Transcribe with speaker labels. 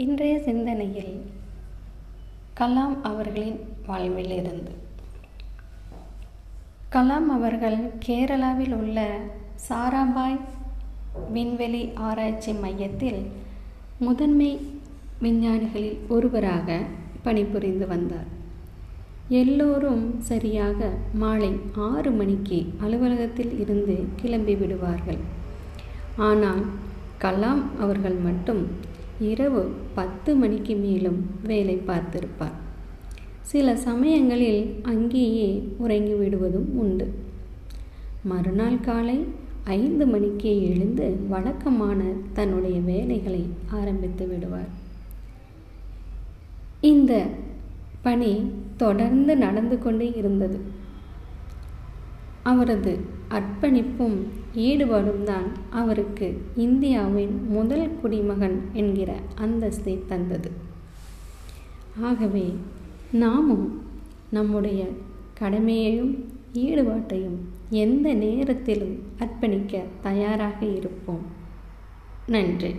Speaker 1: இன்றைய சிந்தனையில் கலாம் அவர்களின் வாழ்விலிருந்து. கலாம் அவர்கள் கேரளாவில் உள்ள சாராபாய் விண்வெளி ஆராய்ச்சி மையத்தில் முதன்மை விஞ்ஞானிகளில் ஒருவராக பணிபுரிந்து வந்தார். எல்லோரும் சரியாக மாலை ஆறு மணிக்கு அலுவலகத்தில் இருந்து கிளம்பி விடுவார்கள். ஆனால் கலாம் அவர்கள் மட்டும் இரவு பத்து மணிக்கு மேலும் வேலை பார்த்திருப்பார். சில சமயங்களில் அங்கேயே உறங்கி விடுவதும் உண்டு. மறுநாள் காலை ஐந்து மணிக்கே எழுந்து வழக்கமான தன்னுடைய வேலைகளை ஆரம்பித்து விடுவார். இந்த பணி தொடர்ந்து நடந்து கொண்டே இருந்தது. அவரது அர்ப்பணிப்பும் ஈடுபாடும் தான் அவருக்கு இந்தியாவின் முதல் குடிமகன் என்கிற அந்தஸ்தை தந்தது. ஆகவே நாமும் நம்முடைய கடமையையும் ஈடுபாட்டையும் எந்த நேரத்திலும் அர்ப்பணிக்க தயாராக இருப்போம். நன்றி.